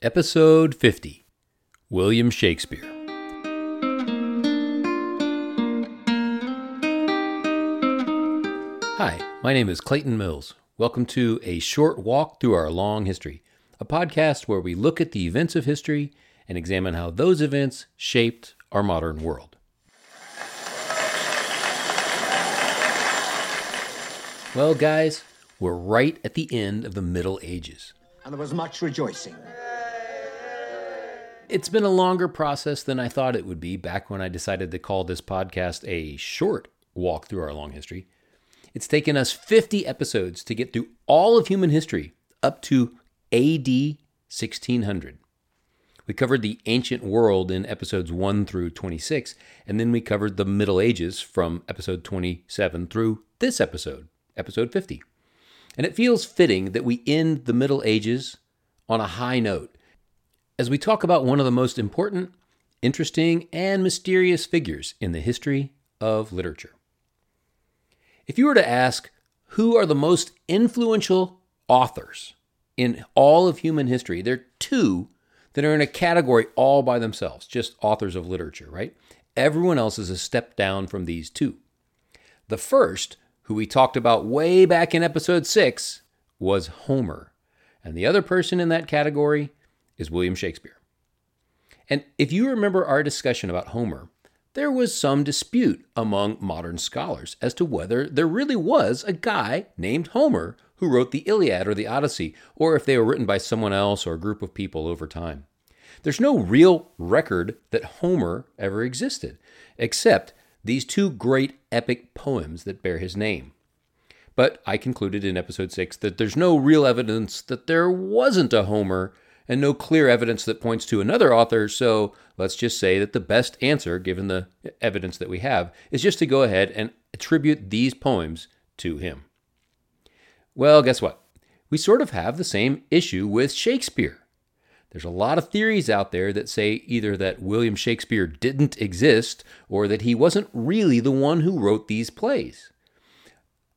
Episode 50 William Shakespeare. Hi, my name is Clayton Mills. Welcome to A Short Walk Through Our Long History, a podcast where we look at the events of history and examine how those events shaped our modern world. Well, guys, we're right at the end of the Middle Ages. and there was much rejoicing. It's been a longer process than I thought it would be back when I decided to call this podcast a short walk through our long history. It's taken us 50 episodes to get through all of human history up to AD 1600. We covered the ancient world in episodes 1 through 26, and then we covered the Middle Ages from episode 27 through this episode, episode 50. And it feels fitting that we end the Middle Ages on a high note as we talk about one of the most important, interesting, and mysterious figures in the history of literature. If you were to ask who are the most influential authors in all of human history, there are two that are in a category all by themselves, just authors of literature, right? Everyone else is a step down from these two. The first, who we talked about way back in episode six, was Homer. And the other person in that category is William Shakespeare. And if you remember our discussion about Homer, there was some dispute among modern scholars as to whether there really was a guy named Homer who wrote the Iliad or the Odyssey, or if they were written by someone else or a group of people over time. There's no real record that Homer ever existed, except these two great epic poems that bear his name. But I concluded in episode 6 that there's no real evidence that there wasn't a Homer and no clear evidence that points to another author, so let's just say that the best answer, given the evidence that we have, is just to go ahead and attribute these poems to him. Well, guess what? We sort of have the same issue with Shakespeare. There's a lot of theories out there that say either that William Shakespeare didn't exist or that he wasn't really the one who wrote these plays.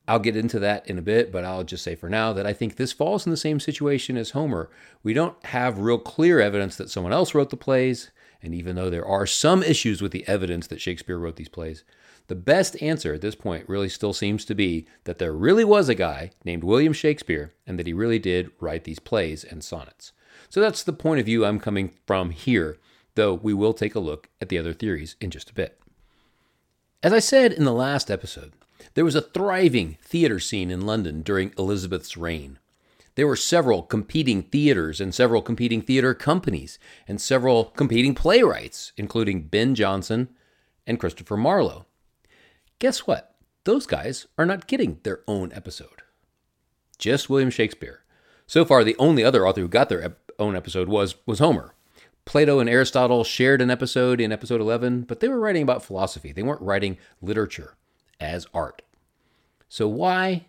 I'll get into that in a bit, but I'll just say for now that I think this falls in the same situation as Homer. We don't have real clear evidence that someone else wrote the plays, and even though there are some issues with the evidence that Shakespeare wrote these plays, the best answer at this point really still seems to be that there really was a guy named William Shakespeare and that he really did write these plays and sonnets. So that's the point of view I'm coming from here, though we will take a look at the other theories in just a bit. As I said in the last episode, there was a thriving theater scene in London during Elizabeth's reign. There were several competing theaters and several competing theater companies and several competing playwrights, including Ben Jonson and Christopher Marlowe. Guess what? Those guys are not getting their own episode. Just William Shakespeare. So far, the only other author who got their ep- own episode was, was Homer. Plato and Aristotle shared an episode in episode 11, but they were writing about philosophy. They weren't writing literature as art. So, why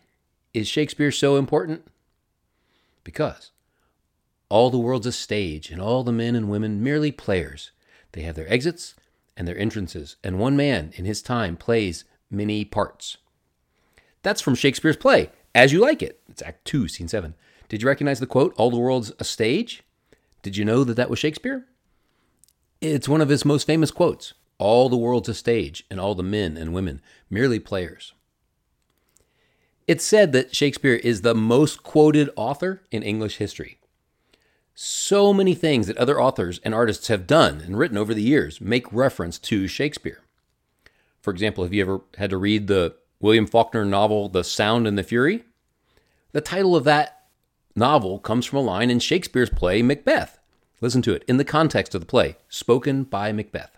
is Shakespeare so important? Because all the world's a stage, and all the men and women merely players. They have their exits and their entrances, and one man in his time plays many parts. That's from Shakespeare's play, As You Like It. It's Act 2, Scene 7. Did you recognize the quote, All the world's a stage? Did you know that that was Shakespeare? It's one of his most famous quotes. All the world's a stage, and all the men and women merely players. It's said that Shakespeare is the most quoted author in English history. So many things that other authors and artists have done and written over the years make reference to Shakespeare. For example, have you ever had to read the William Faulkner novel, The Sound and the Fury? The title of that novel comes from a line in Shakespeare's play, Macbeth. Listen to it in the context of the play, spoken by Macbeth.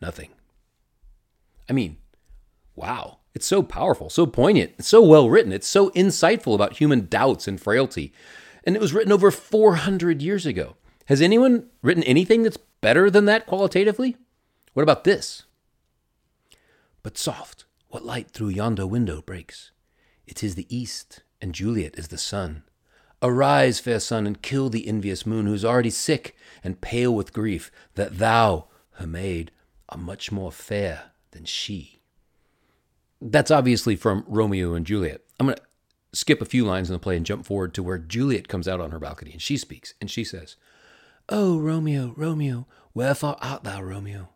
nothing. I mean, wow, it's so powerful, so poignant, it's so well written, it's so insightful about human doubts and frailty. And it was written over 400 years ago. Has anyone written anything that's better than that qualitatively? What about this? But soft, what light through yonder window breaks? It is the east, and Juliet is the sun. Arise, fair sun, and kill the envious moon, who's already sick and pale with grief, that thou, her maid, are much more fair than she. That's obviously from Romeo and Juliet. I'm going to skip a few lines in the play and jump forward to where Juliet comes out on her balcony and she speaks and she says, O Romeo, Romeo, wherefore art thou, Romeo?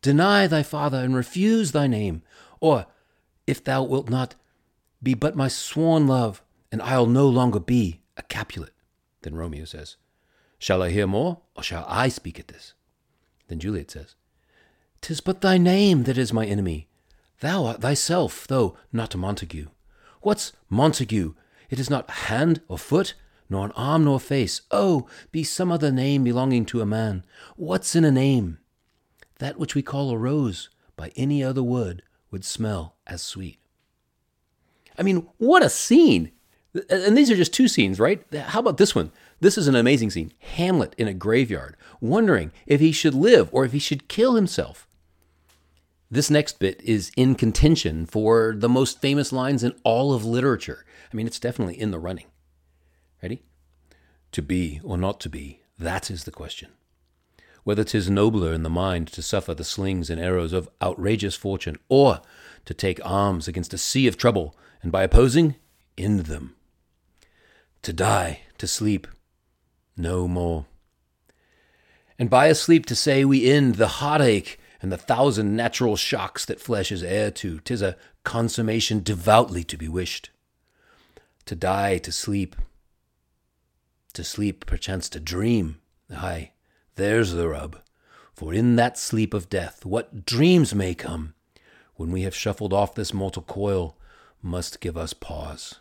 Deny thy father and refuse thy name, or, if thou wilt not, be but my sworn love, and I'll no longer be a Capulet. Then Romeo says, Shall I hear more, or shall I speak at this? Then Juliet says, Tis but thy name that is my enemy. Thou art thyself, though not a Montague. What's Montague? It is not hand or foot, nor an arm nor face. Oh, be some other name belonging to a man. What's in a name? That which we call a rose, by any other word, would smell as sweet. I mean, what a scene! And these are just two scenes, right? How about this one? This is an amazing scene. Hamlet in a graveyard, wondering if he should live or if he should kill himself. This next bit is in contention for the most famous lines in all of literature. I mean, it's definitely in the running. Ready? To be or not to be, that is the question. Whether 'tis nobler in the mind to suffer the slings and arrows of outrageous fortune, or to take arms against a sea of trouble, and by opposing, end them. To die, to sleep, no more. And by a sleep to say we end the heartache and the thousand natural shocks that flesh is heir to, tis a consummation devoutly to be wished. To die, to sleep, to sleep, perchance to dream, aye, there's the rub. For in that sleep of death, what dreams may come, when we have shuffled off this mortal coil, must give us pause.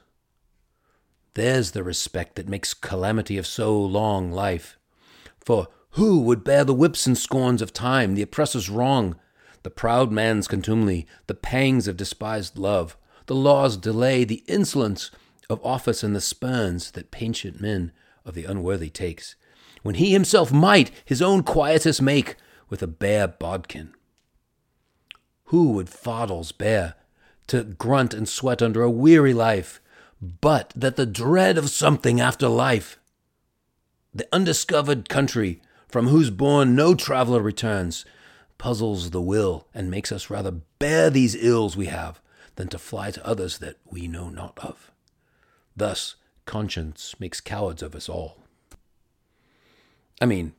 There's the respect that makes calamity of so long life. For who would bear the whips and scorns of time, the oppressor's wrong, the proud man's contumely, the pangs of despised love, the law's delay, the insolence of office, and the spurns that patient men of the unworthy takes, when he himself might his own quietus make with a bare bodkin? Who would fardels bear to grunt and sweat under a weary life, but that the dread of something after life, the undiscovered country, from whose bourne no traveller returns, puzzles the will and makes us rather bear these ills we have than to fly to others that we know not of. Thus, conscience makes cowards of us all. I mean,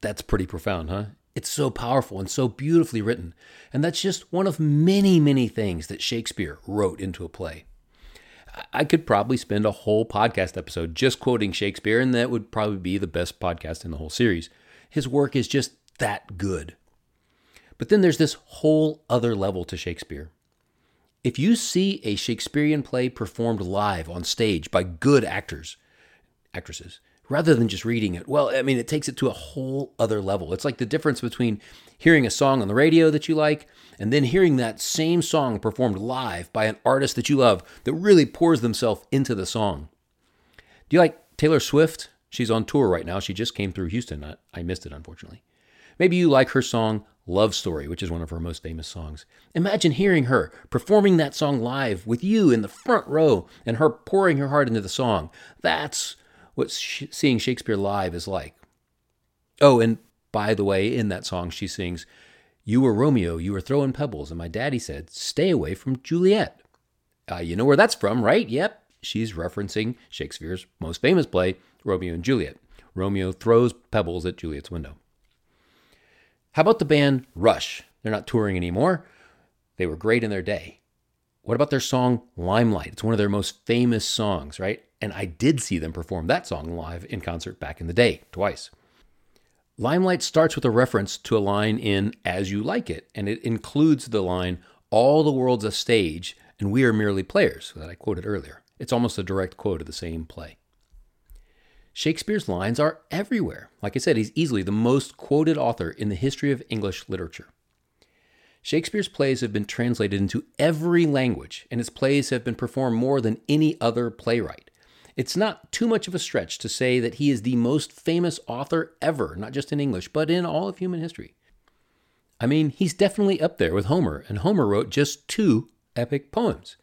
that's pretty profound, huh? It's so powerful and so beautifully written. And that's just one of many, many things that Shakespeare wrote into a play. I could probably spend a whole podcast episode just quoting Shakespeare, and that would probably be the best podcast in the whole series. His work is just that good. But then there's this whole other level to Shakespeare. If you see a Shakespearean play performed live on stage by good actors, actresses, rather than just reading it, well, I mean, it takes it to a whole other level. It's like the difference between hearing a song on the radio that you like and then hearing that same song performed live by an artist that you love that really pours themselves into the song. Do you like Taylor Swift? She's on tour right now. She just came through Houston. I, missed it, unfortunately. Maybe you like her song Love Story, which is one of her most famous songs. Imagine hearing her performing that song live with you in the front row and her pouring her heart into the song. That's what sh- seeing Shakespeare live is like. Oh, and by the way, in that song, she sings, you were Romeo, you were throwing pebbles, and my daddy said, Stay away from Juliet. Uh, you know where that's from, right? Yep. She's referencing Shakespeare's most famous play, Romeo and Juliet. Romeo throws pebbles at Juliet's window. How about the band Rush? They're not touring anymore. They were great in their day. What about their song Limelight? It's one of their most famous songs, right? And I did see them perform that song live in concert back in the day, twice. Limelight starts with a reference to a line in As You Like It, and it includes the line, All the world's a stage, and we are merely players, that I quoted earlier. It's almost a direct quote of the same play. Shakespeare's lines are everywhere. Like I said, he's easily the most quoted author in the history of English literature. Shakespeare's plays have been translated into every language, and his plays have been performed more than any other playwright. It's not too much of a stretch to say that he is the most famous author ever, not just in English, but in all of human history. I mean, he's definitely up there with Homer, and Homer wrote just two epic poems.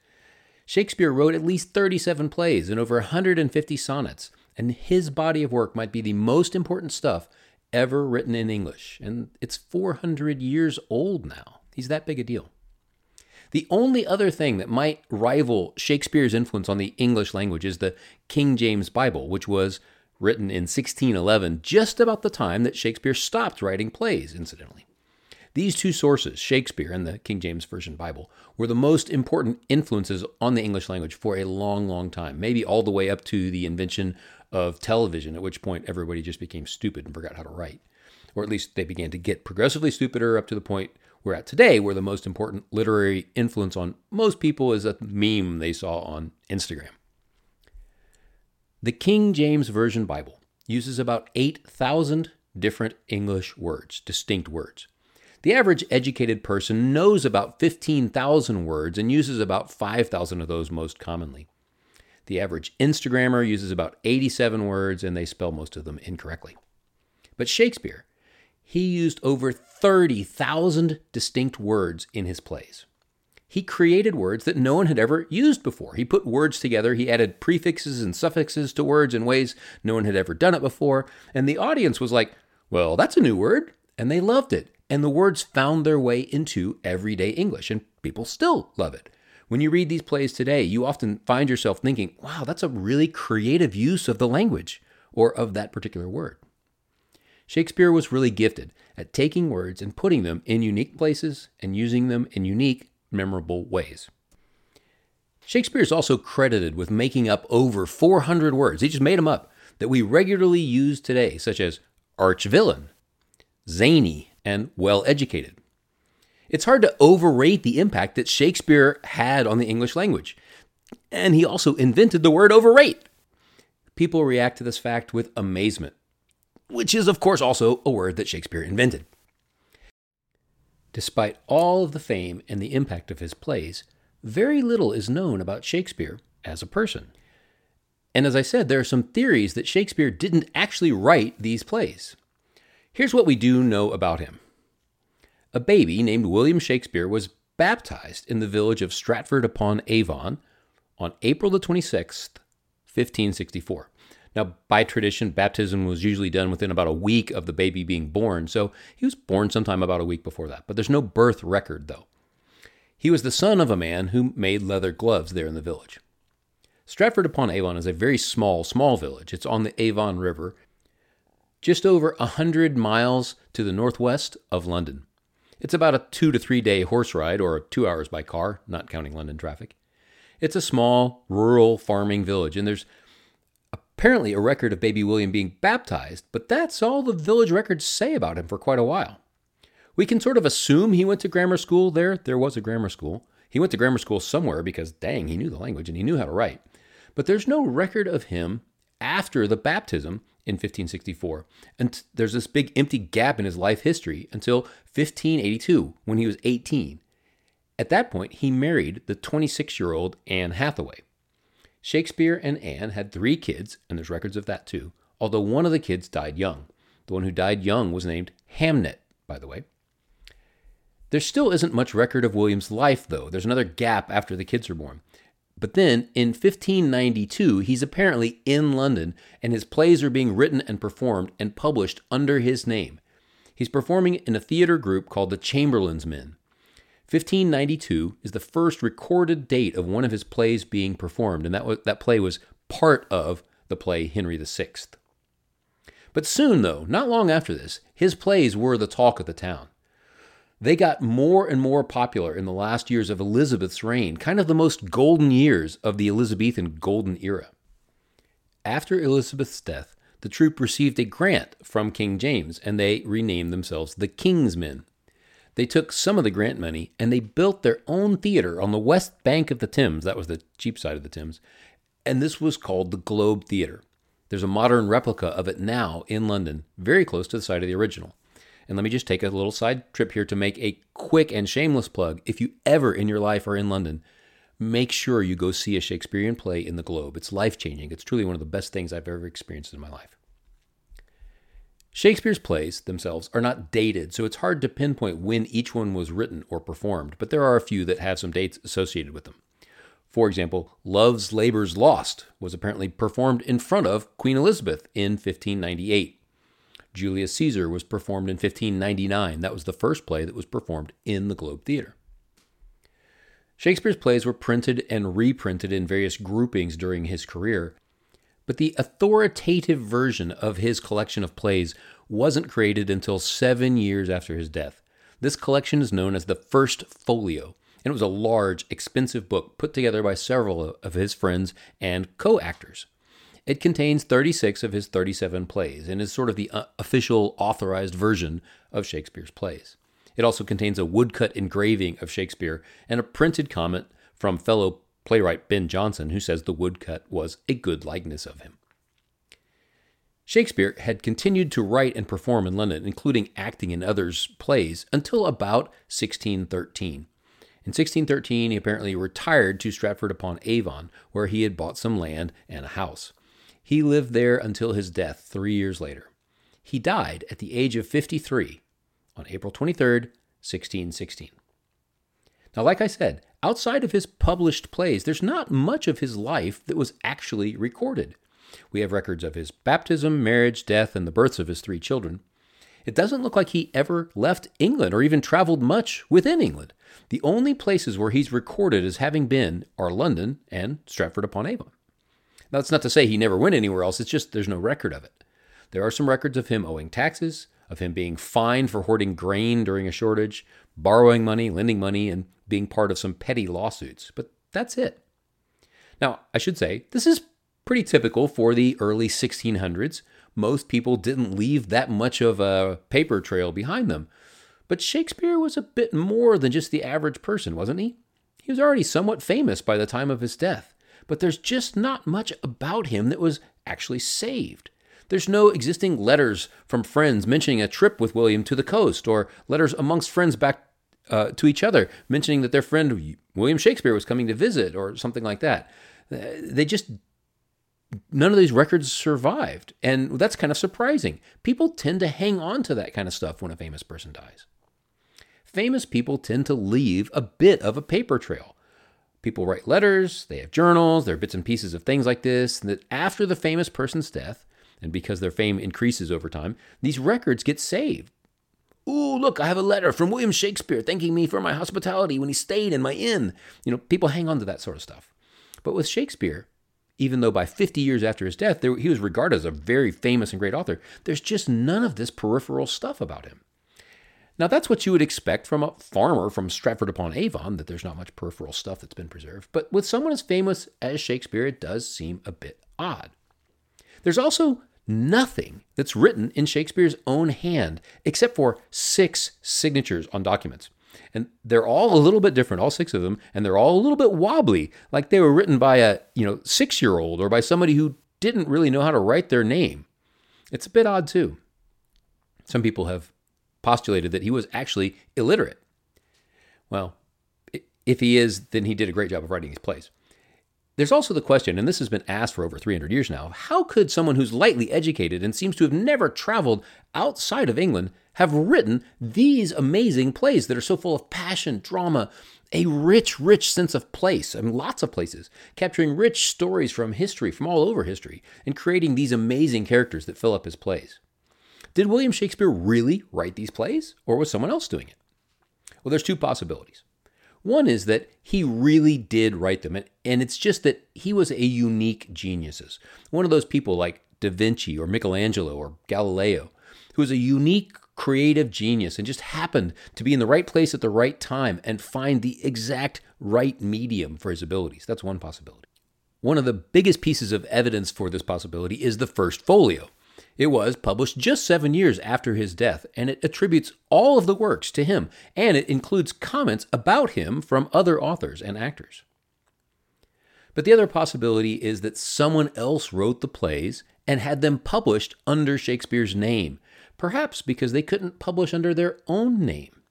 Shakespeare wrote at least 37 plays and over 150 sonnets, and his body of work might be the most important stuff ever written in English. And it's 400 years old now. He's that big a deal. The only other thing that might rival Shakespeare's influence on the English language is the King James Bible, which was written in 1611, just about the time that Shakespeare stopped writing plays, incidentally. These two sources, Shakespeare and the King James Version Bible, were the most important influences on the English language for a long, long time, maybe all the way up to the invention of television, at which point everybody just became stupid and forgot how to write. Or at least they began to get progressively stupider up to the point we're at today, where the most important literary influence on most people is a meme they saw on Instagram. The King James Version Bible uses about 8,000 different English words, distinct words. The average educated person knows about 15,000 words and uses about 5,000 of those most commonly. The average Instagrammer uses about 87 words and they spell most of them incorrectly. But Shakespeare, he used over 30,000 distinct words in his plays. He created words that no one had ever used before. He put words together, he added prefixes and suffixes to words in ways no one had ever done it before, and the audience was like, well, that's a new word, and they loved it. And the words found their way into everyday English, and people still love it. When you read these plays today, you often find yourself thinking, wow, that's a really creative use of the language or of that particular word. Shakespeare was really gifted at taking words and putting them in unique places and using them in unique, memorable ways. Shakespeare is also credited with making up over 400 words, he just made them up, that we regularly use today, such as arch villain, zany, and well educated. It's hard to overrate the impact that Shakespeare had on the English language. And he also invented the word overrate. People react to this fact with amazement, which is, of course, also a word that Shakespeare invented. Despite all of the fame and the impact of his plays, very little is known about Shakespeare as a person. And as I said, there are some theories that Shakespeare didn't actually write these plays. Here's what we do know about him a baby named William Shakespeare was baptized in the village of Stratford upon Avon on April the 26th, 1564. Now, by tradition, baptism was usually done within about a week of the baby being born, so he was born sometime about a week before that. But there's no birth record, though. He was the son of a man who made leather gloves there in the village. Stratford upon Avon is a very small, small village. It's on the Avon River, just over a hundred miles to the northwest of London. It's about a two to three day horse ride or two hours by car, not counting London traffic. It's a small, rural farming village, and there's apparently a record of baby William being baptized, but that's all the village records say about him for quite a while. We can sort of assume he went to grammar school there. There was a grammar school. He went to grammar school somewhere because, dang, he knew the language and he knew how to write. But there's no record of him after the baptism in 1564. And there's this big empty gap in his life history until 1582 when he was 18. At that point, he married the 26 year old Anne Hathaway. Shakespeare and Anne had three kids, and there's records of that too, although one of the kids died young. The one who died young was named Hamnet, by the way. There still isn't much record of William's life, though. There's another gap after the kids are born. But then in 1592, he's apparently in London and his plays are being written and performed and published under his name. He's performing in a theater group called the Chamberlain's Men. 1592 is the first recorded date of one of his plays being performed, and that, was, that play was part of the play Henry VI. But soon, though, not long after this, his plays were the talk of the town. They got more and more popular in the last years of Elizabeth's reign, kind of the most golden years of the Elizabethan golden era. After Elizabeth's death, the troupe received a grant from King James and they renamed themselves the King's Men. They took some of the grant money and they built their own theater on the west bank of the Thames. That was the cheap side of the Thames. And this was called the Globe Theater. There's a modern replica of it now in London, very close to the site of the original. And let me just take a little side trip here to make a quick and shameless plug. If you ever in your life are in London, make sure you go see a Shakespearean play in the Globe. It's life changing. It's truly one of the best things I've ever experienced in my life. Shakespeare's plays themselves are not dated, so it's hard to pinpoint when each one was written or performed, but there are a few that have some dates associated with them. For example, Love's Labour's Lost was apparently performed in front of Queen Elizabeth in 1598. Julius Caesar was performed in 1599. That was the first play that was performed in the Globe Theatre. Shakespeare's plays were printed and reprinted in various groupings during his career, but the authoritative version of his collection of plays wasn't created until seven years after his death. This collection is known as the First Folio, and it was a large, expensive book put together by several of his friends and co actors. It contains 36 of his 37 plays and is sort of the uh, official authorized version of Shakespeare's plays. It also contains a woodcut engraving of Shakespeare and a printed comment from fellow playwright Ben Jonson, who says the woodcut was a good likeness of him. Shakespeare had continued to write and perform in London, including acting in others' plays, until about 1613. In 1613, he apparently retired to Stratford upon Avon, where he had bought some land and a house. He lived there until his death three years later. He died at the age of 53 on April 23, 1616. Now, like I said, outside of his published plays, there's not much of his life that was actually recorded. We have records of his baptism, marriage, death, and the births of his three children. It doesn't look like he ever left England or even traveled much within England. The only places where he's recorded as having been are London and Stratford upon Avon. Now, that's not to say he never went anywhere else, it's just there's no record of it. There are some records of him owing taxes, of him being fined for hoarding grain during a shortage, borrowing money, lending money, and being part of some petty lawsuits. But that's it. Now, I should say, this is pretty typical for the early 1600s. Most people didn't leave that much of a paper trail behind them. But Shakespeare was a bit more than just the average person, wasn't he? He was already somewhat famous by the time of his death, but there's just not much about him that was actually saved. There's no existing letters from friends mentioning a trip with William to the coast, or letters amongst friends back uh, to each other mentioning that their friend William Shakespeare was coming to visit, or something like that. Uh, they just none of these records survived. And that's kind of surprising. People tend to hang on to that kind of stuff when a famous person dies famous people tend to leave a bit of a paper trail. People write letters, they have journals, there are bits and pieces of things like this, that after the famous person's death, and because their fame increases over time, these records get saved. Ooh, look, I have a letter from William Shakespeare thanking me for my hospitality when he stayed in my inn. You know, people hang on to that sort of stuff. But with Shakespeare, even though by 50 years after his death, there, he was regarded as a very famous and great author, there's just none of this peripheral stuff about him. Now, that's what you would expect from a farmer from Stratford upon Avon, that there's not much peripheral stuff that's been preserved. But with someone as famous as Shakespeare, it does seem a bit odd. There's also nothing that's written in Shakespeare's own hand except for six signatures on documents. And they're all a little bit different, all six of them, and they're all a little bit wobbly, like they were written by a, you know, 6-year-old or by somebody who didn't really know how to write their name. It's a bit odd too. Some people have postulated that he was actually illiterate. Well, if he is, then he did a great job of writing these plays. There's also the question, and this has been asked for over 300 years now how could someone who's lightly educated and seems to have never traveled outside of England have written these amazing plays that are so full of passion, drama, a rich, rich sense of place? I mean, lots of places, capturing rich stories from history, from all over history, and creating these amazing characters that fill up his plays. Did William Shakespeare really write these plays, or was someone else doing it? Well, there's two possibilities. One is that he really did write them, and it's just that he was a unique genius. One of those people like Da Vinci or Michelangelo or Galileo, who was a unique creative genius and just happened to be in the right place at the right time and find the exact right medium for his abilities. That's one possibility. One of the biggest pieces of evidence for this possibility is the first folio. It was published just seven years after his death, and it attributes all of the works to him, and it includes comments about him from other authors and actors. But the other possibility is that someone else wrote the plays and had them published under Shakespeare's name, perhaps because they couldn't publish under their own name.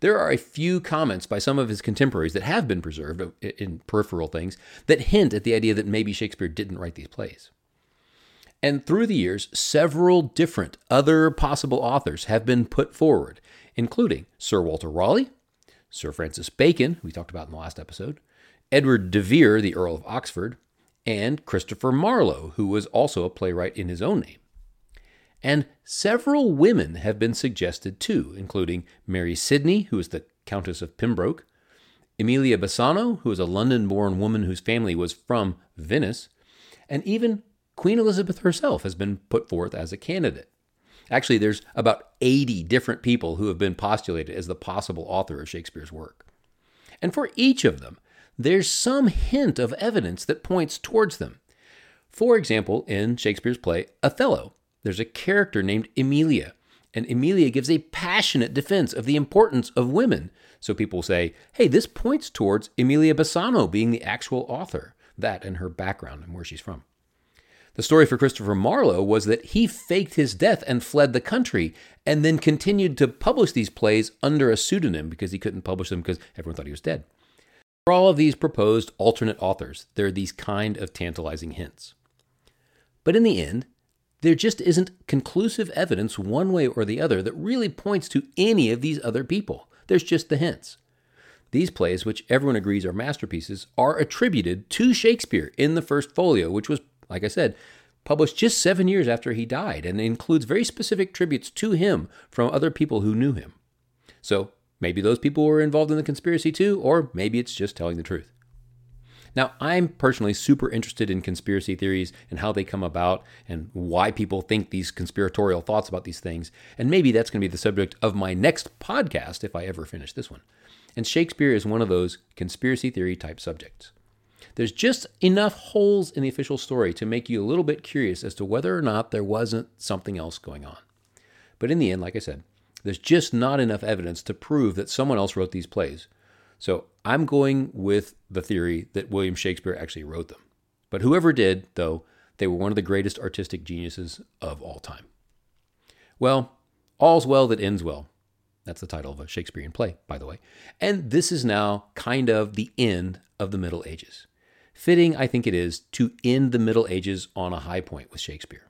There are a few comments by some of his contemporaries that have been preserved uh, in peripheral things that hint at the idea that maybe Shakespeare didn't write these plays. And through the years, several different other possible authors have been put forward, including Sir Walter Raleigh, Sir Francis Bacon, we talked about in the last episode, Edward de Vere, the Earl of Oxford, and Christopher Marlowe, who was also a playwright in his own name. And several women have been suggested too, including Mary Sidney, who is the Countess of Pembroke, Emilia Bassano, who is a London born woman whose family was from Venice, and even Queen Elizabeth herself has been put forth as a candidate. Actually, there's about 80 different people who have been postulated as the possible author of Shakespeare's work. And for each of them, there's some hint of evidence that points towards them. For example, in Shakespeare's play Othello, there's a character named Emilia, and Emilia gives a passionate defense of the importance of women. So people say, hey, this points towards Emilia Bassano being the actual author, that and her background and where she's from. The story for Christopher Marlowe was that he faked his death and fled the country and then continued to publish these plays under a pseudonym because he couldn't publish them because everyone thought he was dead. For all of these proposed alternate authors, there are these kind of tantalizing hints. But in the end, there just isn't conclusive evidence one way or the other that really points to any of these other people. There's just the hints. These plays, which everyone agrees are masterpieces, are attributed to Shakespeare in the first folio, which was like I said, published just seven years after he died and includes very specific tributes to him from other people who knew him. So maybe those people were involved in the conspiracy too, or maybe it's just telling the truth. Now, I'm personally super interested in conspiracy theories and how they come about and why people think these conspiratorial thoughts about these things. And maybe that's going to be the subject of my next podcast if I ever finish this one. And Shakespeare is one of those conspiracy theory type subjects. There's just enough holes in the official story to make you a little bit curious as to whether or not there wasn't something else going on. But in the end, like I said, there's just not enough evidence to prove that someone else wrote these plays. So I'm going with the theory that William Shakespeare actually wrote them. But whoever did, though, they were one of the greatest artistic geniuses of all time. Well, all's well that ends well. That's the title of a Shakespearean play, by the way. And this is now kind of the end of the Middle Ages. Fitting, I think it is, to end the Middle Ages on a high point with Shakespeare.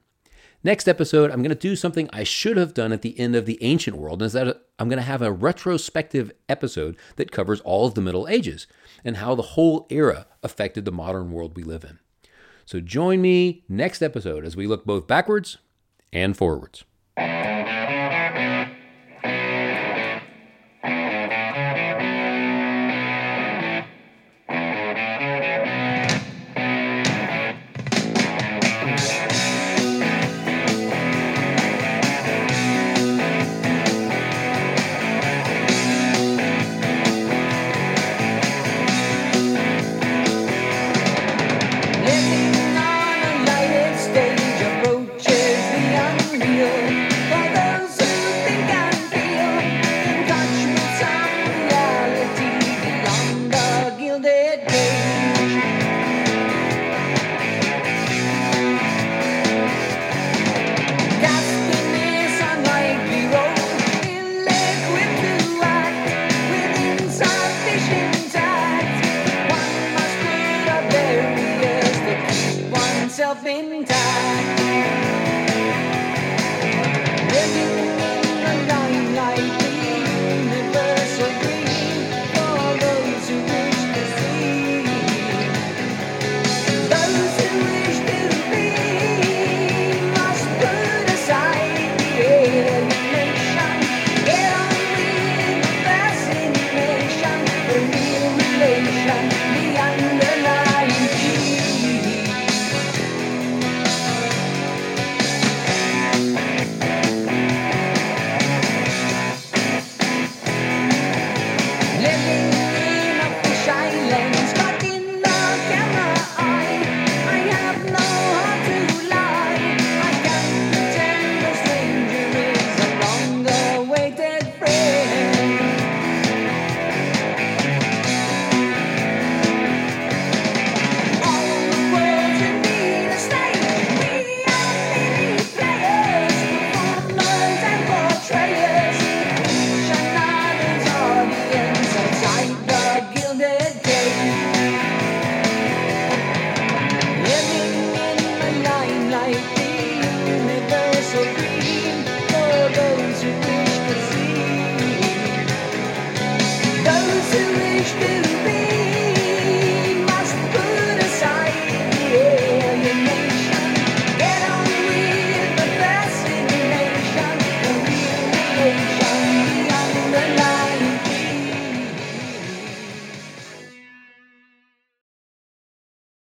Next episode, I'm going to do something I should have done at the end of the ancient world, and is that I'm going to have a retrospective episode that covers all of the Middle Ages and how the whole era affected the modern world we live in. So join me next episode as we look both backwards and forwards.